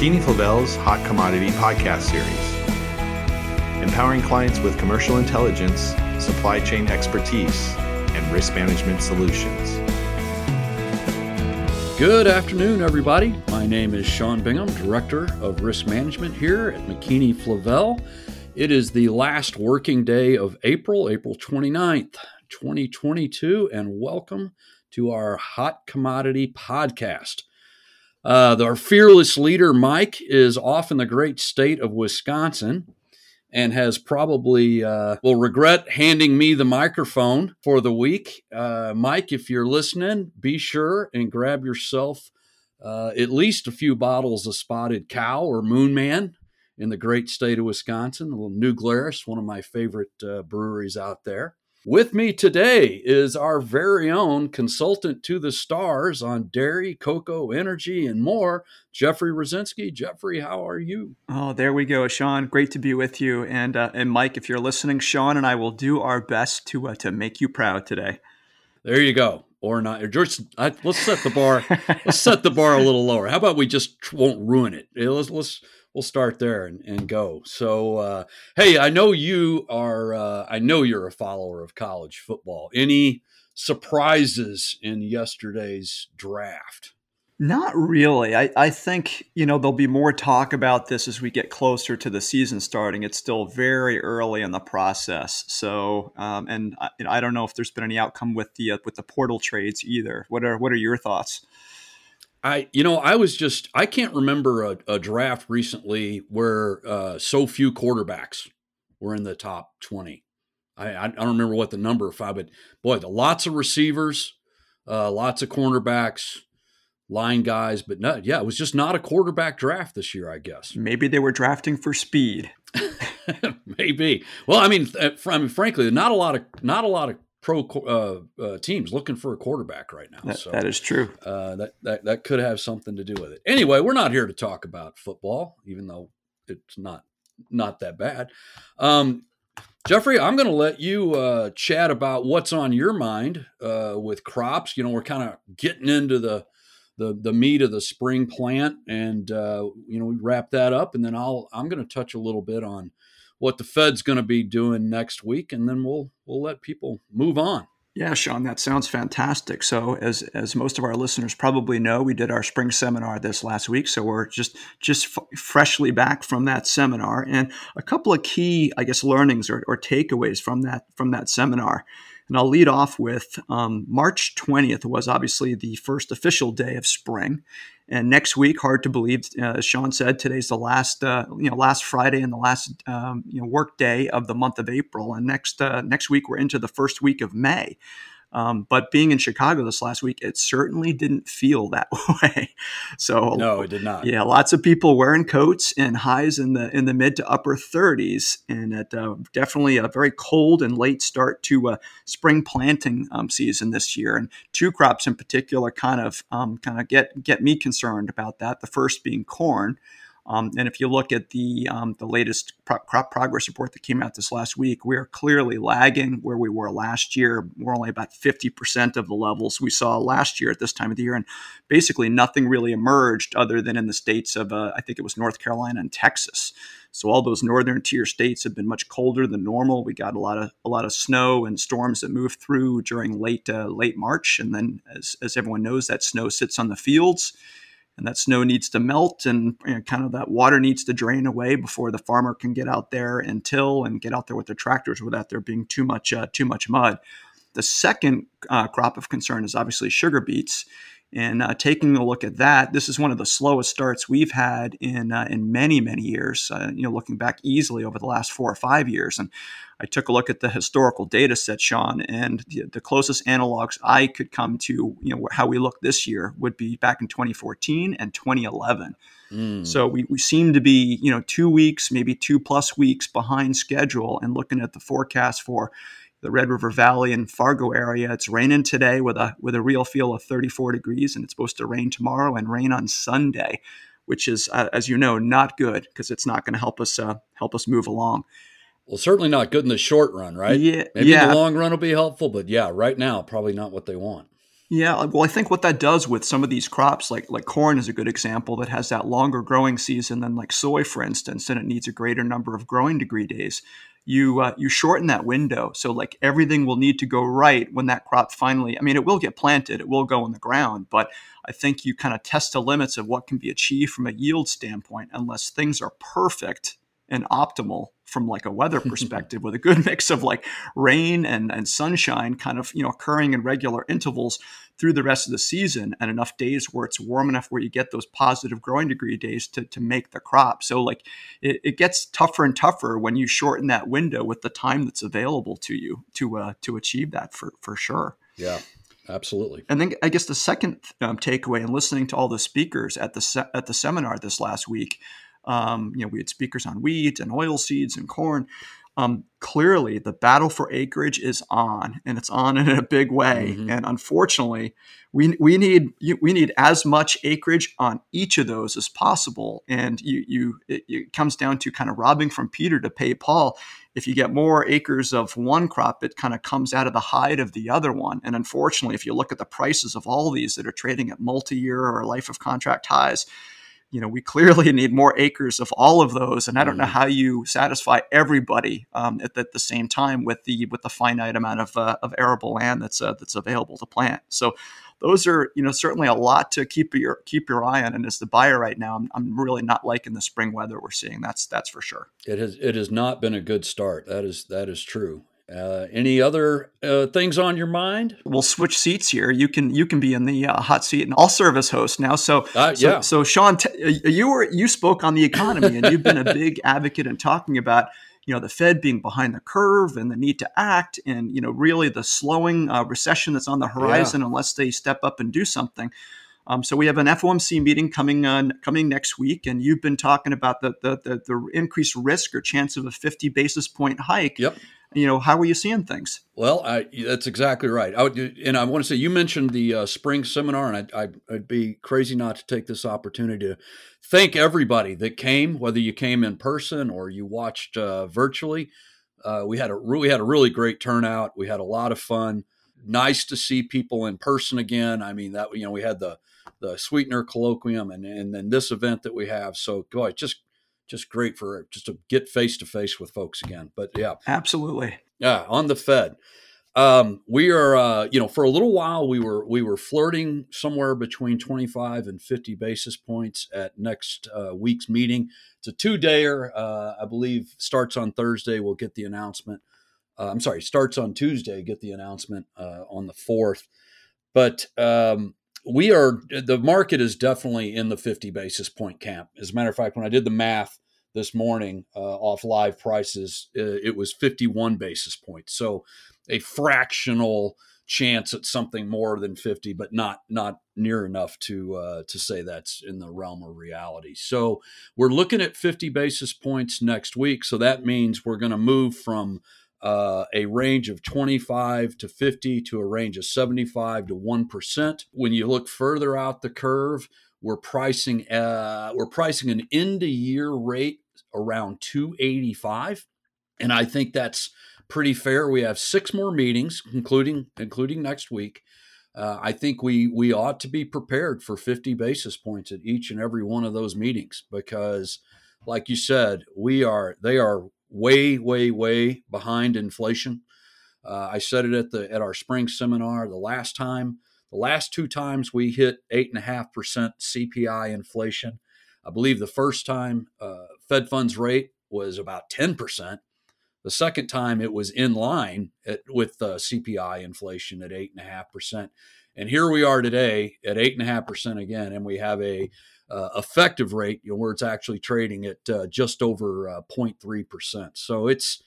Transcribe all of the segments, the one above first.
McKinney Flavel's Hot Commodity podcast series, empowering clients with commercial intelligence, supply chain expertise, and risk management solutions. Good afternoon, everybody. My name is Sean Bingham, Director of Risk Management here at McKinney Flavel. It is the last working day of April, April 29th, 2022, and welcome to our Hot Commodity Podcast. Uh, our fearless leader, Mike, is off in the great state of Wisconsin and has probably uh, will regret handing me the microphone for the week. Uh, Mike, if you're listening, be sure and grab yourself uh, at least a few bottles of Spotted Cow or Moon Man in the great state of Wisconsin. A little New Glarus, one of my favorite uh, breweries out there. With me today is our very own consultant to the stars on dairy, cocoa, energy, and more, Jeffrey Rosinski. Jeffrey, how are you? Oh, there we go, Sean. Great to be with you, and uh, and Mike, if you're listening, Sean and I will do our best to uh, to make you proud today. There you go, or not. Just I, let's set the bar. let's set the bar a little lower. How about we just won't ruin it? Let's let's we'll start there and, and go. So, uh, hey, I know you are. Uh, I know you're a follower of college football. Any surprises in yesterday's draft? Not really. I, I think, you know, there'll be more talk about this as we get closer to the season starting. It's still very early in the process. So, um, and I, I, don't know if there's been any outcome with the uh, with the portal trades either. What are what are your thoughts? I, you know, I was just, I can't remember a, a draft recently where uh, so few quarterbacks were in the top 20. I, I don't remember what the number five, but boy, the lots of receivers, uh, lots of cornerbacks, line guys, but no, yeah, it was just not a quarterback draft this year, I guess. Maybe they were drafting for speed. Maybe. Well, I mean, uh, I mean, frankly, not a lot of, not a lot of pro uh, uh, teams looking for a quarterback right now. That, so that is true. Uh, that, that that could have something to do with it. Anyway, we're not here to talk about football, even though it's not not that bad. Um, Jeffrey, I'm going to let you uh, chat about what's on your mind uh, with crops. You know, we're kind of getting into the the the meat of the spring plant, and uh, you know, we wrap that up, and then I'll I'm going to touch a little bit on what the Fed's going to be doing next week, and then we'll we'll let people move on. Yeah, Sean, that sounds fantastic. So, as as most of our listeners probably know, we did our spring seminar this last week, so we're just just f- freshly back from that seminar, and a couple of key, I guess, learnings or, or takeaways from that from that seminar. And I'll lead off with um, March 20th was obviously the first official day of spring. And next week, hard to believe, uh, as Sean said, today's the last, uh, you know, last Friday and the last, um, you know, work day of the month of April. And next, uh, next week, we're into the first week of May. Um, but being in Chicago this last week, it certainly didn't feel that way. So no, it did not. Yeah, lots of people wearing coats and highs in the in the mid to upper 30s, and it uh, definitely a very cold and late start to uh, spring planting um, season this year. And two crops in particular kind of um, kind of get get me concerned about that. The first being corn. Um, and if you look at the um, the latest crop progress report that came out this last week, we are clearly lagging where we were last year. We're only about 50% of the levels we saw last year at this time of the year, and basically nothing really emerged other than in the states of uh, I think it was North Carolina and Texas. So all those northern tier states have been much colder than normal. We got a lot of a lot of snow and storms that moved through during late uh, late March, and then as as everyone knows, that snow sits on the fields and that snow needs to melt and you know, kind of that water needs to drain away before the farmer can get out there and till and get out there with their tractors without there being too much uh, too much mud. The second uh, crop of concern is obviously sugar beets. And uh, taking a look at that, this is one of the slowest starts we've had in uh, in many many years. Uh, you know, looking back easily over the last four or five years, and I took a look at the historical data set, Sean, and the, the closest analogs I could come to, you know, how we look this year would be back in 2014 and 2011. Mm. So we, we seem to be, you know, two weeks, maybe two plus weeks behind schedule. And looking at the forecast for the Red River Valley and Fargo area. It's raining today with a with a real feel of 34 degrees, and it's supposed to rain tomorrow and rain on Sunday, which is, uh, as you know, not good because it's not going to help us uh, help us move along. Well, certainly not good in the short run, right? Yeah, maybe yeah. the long run will be helpful, but yeah, right now probably not what they want. Yeah, well, I think what that does with some of these crops, like like corn, is a good example that has that longer growing season than like soy, for instance, and it needs a greater number of growing degree days. You uh, you shorten that window, so like everything will need to go right when that crop finally. I mean, it will get planted, it will go in the ground, but I think you kind of test the limits of what can be achieved from a yield standpoint, unless things are perfect and optimal from like a weather perspective with a good mix of like rain and, and sunshine kind of you know occurring in regular intervals through the rest of the season and enough days where it's warm enough where you get those positive growing degree days to, to make the crop. So like it, it gets tougher and tougher when you shorten that window with the time that's available to you to uh, to achieve that for for sure. Yeah absolutely. And then i guess the second um, takeaway in listening to all the speakers at the se- at the seminar this last week um, you know, we had speakers on wheat and oil seeds and corn. Um, clearly, the battle for acreage is on, and it's on in a big way. Mm-hmm. And unfortunately, we we need we need as much acreage on each of those as possible. And you you it, it comes down to kind of robbing from Peter to pay Paul. If you get more acres of one crop, it kind of comes out of the hide of the other one. And unfortunately, if you look at the prices of all these that are trading at multi-year or life of contract highs, you know, we clearly need more acres of all of those, and I don't know mm. how you satisfy everybody um, at, at, the same time with the with the finite amount of, uh, of arable land that's uh, that's available to plant. So those are you know certainly a lot to keep your keep your eye on. And as the buyer right now, I'm, I'm really not liking the spring weather we're seeing. That's that's for sure. It has it has not been a good start. That is that is true. Uh, any other uh, things on your mind? We'll switch seats here. You can you can be in the uh, hot seat, and I'll serve as host now. So, uh, so, yeah. so Sean, t- uh, you were you spoke on the economy, and you've been a big advocate in talking about you know the Fed being behind the curve and the need to act, and you know really the slowing uh, recession that's on the horizon yeah. unless they step up and do something. Um, so we have an FOMC meeting coming on coming next week, and you've been talking about the the, the, the increased risk or chance of a 50 basis point hike. Yep you know, how are you seeing things? Well, I, that's exactly right. I would, and I want to say you mentioned the uh, spring seminar, and I, would be crazy not to take this opportunity to thank everybody that came, whether you came in person or you watched uh, virtually. Uh, we had a we had a really great turnout. We had a lot of fun. Nice to see people in person again. I mean that you know we had the the sweetener colloquium and and then this event that we have. So boy, just just great for just to get face to face with folks again. But yeah, absolutely. Yeah, on the Fed, um, we are uh, you know for a little while we were we were flirting somewhere between 25 and 50 basis points at next uh, week's meeting. It's a two dayer, uh, I believe, starts on Thursday. We'll get the announcement. Uh, I'm sorry, starts on Tuesday. Get the announcement uh, on the fourth. But um, we are the market is definitely in the 50 basis point camp. As a matter of fact, when I did the math this morning uh, off live prices, uh, it was 51 basis points. So a fractional chance at something more than 50, but not not near enough to uh, to say that's in the realm of reality. So we're looking at 50 basis points next week. So that means we're going to move from uh, a range of 25 to 50 to a range of 75 to 1%. When you look further out the curve, we're pricing uh, we're pricing an end of year rate around 285 and I think that's pretty fair. We have six more meetings including including next week. Uh, I think we we ought to be prepared for 50 basis points at each and every one of those meetings because like you said, we are they are way, way, way behind inflation. Uh, I said it at the at our spring seminar the last time. The last two times we hit eight and a half percent CPI inflation. I believe the first time uh, Fed funds rate was about ten percent. The second time it was in line at, with uh, CPI inflation at eight and a half percent. And here we are today at eight and a half percent again, and we have a effective rate, you know, where it's actually trading at uh, just over uh, 0.3%. So it's,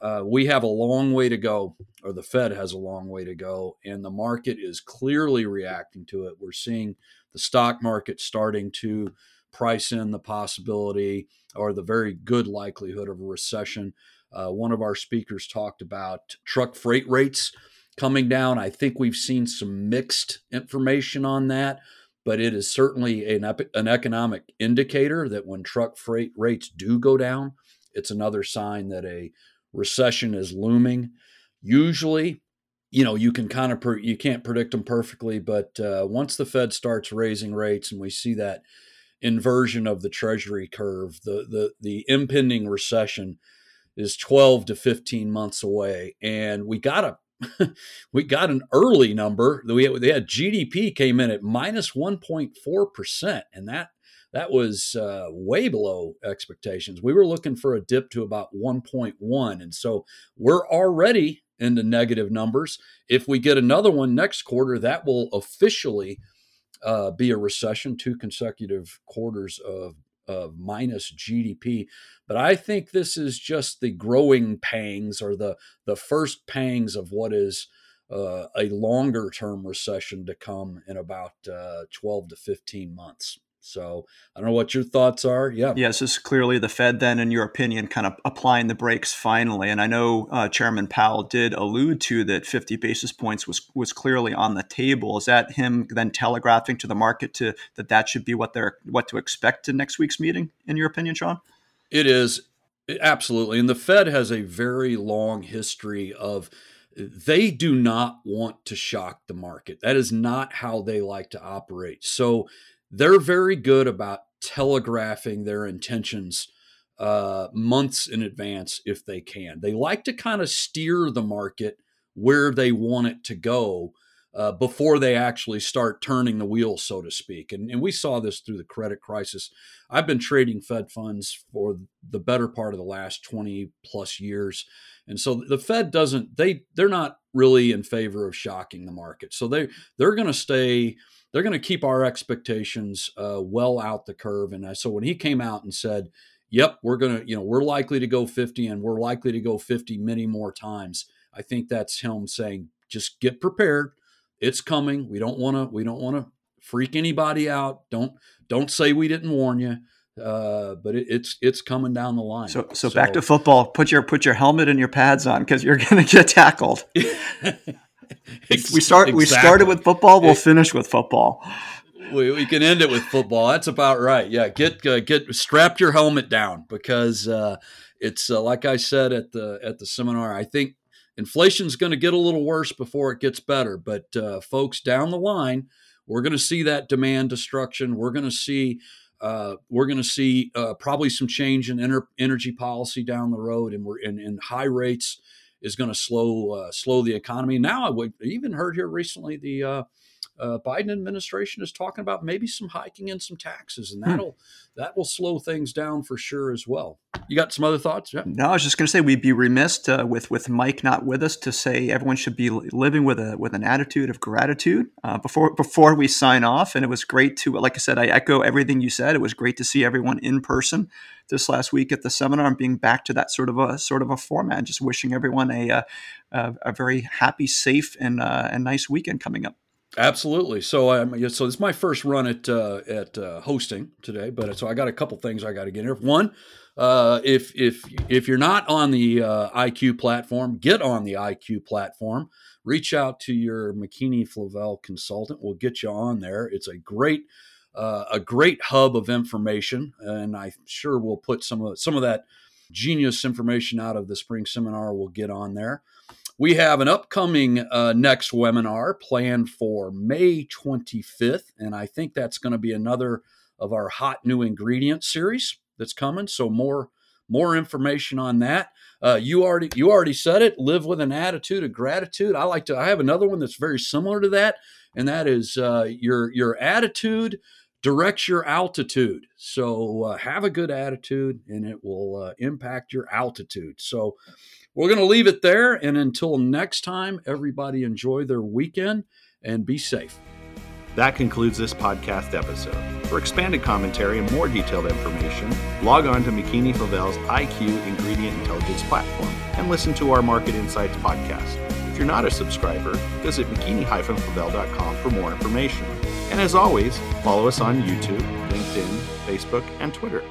uh, we have a long way to go, or the Fed has a long way to go, and the market is clearly reacting to it. We're seeing the stock market starting to price in the possibility or the very good likelihood of a recession. Uh, one of our speakers talked about truck freight rates coming down. I think we've seen some mixed information on that but it is certainly an, an economic indicator that when truck freight rates do go down, it's another sign that a recession is looming. Usually, you know you can kind of per, you can't predict them perfectly, but uh, once the Fed starts raising rates and we see that inversion of the Treasury curve, the the the impending recession is 12 to 15 months away, and we got a we got an early number. We had, they had GDP came in at minus 1.4 percent, and that that was uh, way below expectations. We were looking for a dip to about 1.1, and so we're already into negative numbers. If we get another one next quarter, that will officially uh, be a recession, two consecutive quarters of of minus GDP. But I think this is just the growing pangs or the the first pangs of what is uh, a longer term recession to come in about uh, 12 to 15 months. So I don't know what your thoughts are. Yeah. Yes, this is clearly the Fed then, in your opinion, kind of applying the brakes finally. And I know uh, Chairman Powell did allude to that 50 basis points was was clearly on the table. Is that him then telegraphing to the market to that that should be what they're what to expect in next week's meeting? In your opinion, Sean? It is absolutely, and the Fed has a very long history of they do not want to shock the market. That is not how they like to operate. So they're very good about telegraphing their intentions uh, months in advance if they can. They like to kind of steer the market where they want it to go uh, before they actually start turning the wheel, so to speak. And, and we saw this through the credit crisis. I've been trading Fed funds for the better part of the last 20 plus years. And so the Fed doesn't, they, they're not really in favor of shocking the market. So they, they're going to stay they're going to keep our expectations uh, well out the curve. And so when he came out and said, "Yep, we're going to, you know, we're likely to go 50, and we're likely to go 50 many more times," I think that's him saying, "Just get prepared. It's coming. We don't want to. We don't want to freak anybody out. Don't don't say we didn't warn you." Uh, but it, it's it's coming down the line. So, so, so back to football. Put your put your helmet and your pads on because you're going to get tackled. we start. Exactly. We started with football. We'll finish with football. We, we can end it with football. That's about right. Yeah, get uh, get strap your helmet down because uh, it's uh, like I said at the at the seminar. I think inflation's going to get a little worse before it gets better. But uh, folks, down the line, we're going to see that demand destruction. We're going to see. Uh, we're going to see uh, probably some change in energy policy down the road, and we're in, in high rates is going to slow uh, slow the economy. Now, I would even heard here recently the uh, Biden administration is talking about maybe some hiking and some taxes, and hmm. that'll hmm. that will slow things down for sure as well. You got some other thoughts? Yeah. No, I was just going to say we'd be remiss uh, with with Mike not with us to say everyone should be living with a with an attitude of gratitude uh, before before we sign off. And it was great to, like I said, I echo everything you said. It was great to see everyone in person this last week at the seminar and being back to that sort of a sort of a format. Just wishing everyone a uh, a, a very happy, safe, and uh, and nice weekend coming up. Absolutely. So um, so it's my first run at uh, at uh, hosting today, but so I got a couple things I got to get here. One, uh, if if if you're not on the uh, IQ platform, get on the IQ platform. Reach out to your McKinney Flavel consultant. We'll get you on there. It's a great uh, a great hub of information, and I'm sure we'll put some of some of that genius information out of the spring seminar. We'll get on there. We have an upcoming uh, next webinar planned for May 25th, and I think that's going to be another of our hot new ingredient series that's coming. So more more information on that. Uh, you already you already said it. Live with an attitude of gratitude. I like to. I have another one that's very similar to that, and that is uh, your your attitude directs your altitude. So uh, have a good attitude, and it will uh, impact your altitude. So we're going to leave it there. And until next time, everybody enjoy their weekend and be safe. That concludes this podcast episode. For expanded commentary and more detailed information, log on to McKinney Flavel's IQ Ingredient Intelligence platform and listen to our Market Insights podcast. If you're not a subscriber, visit mckinney-flavel.com for more information. And as always, follow us on YouTube, LinkedIn, Facebook, and Twitter.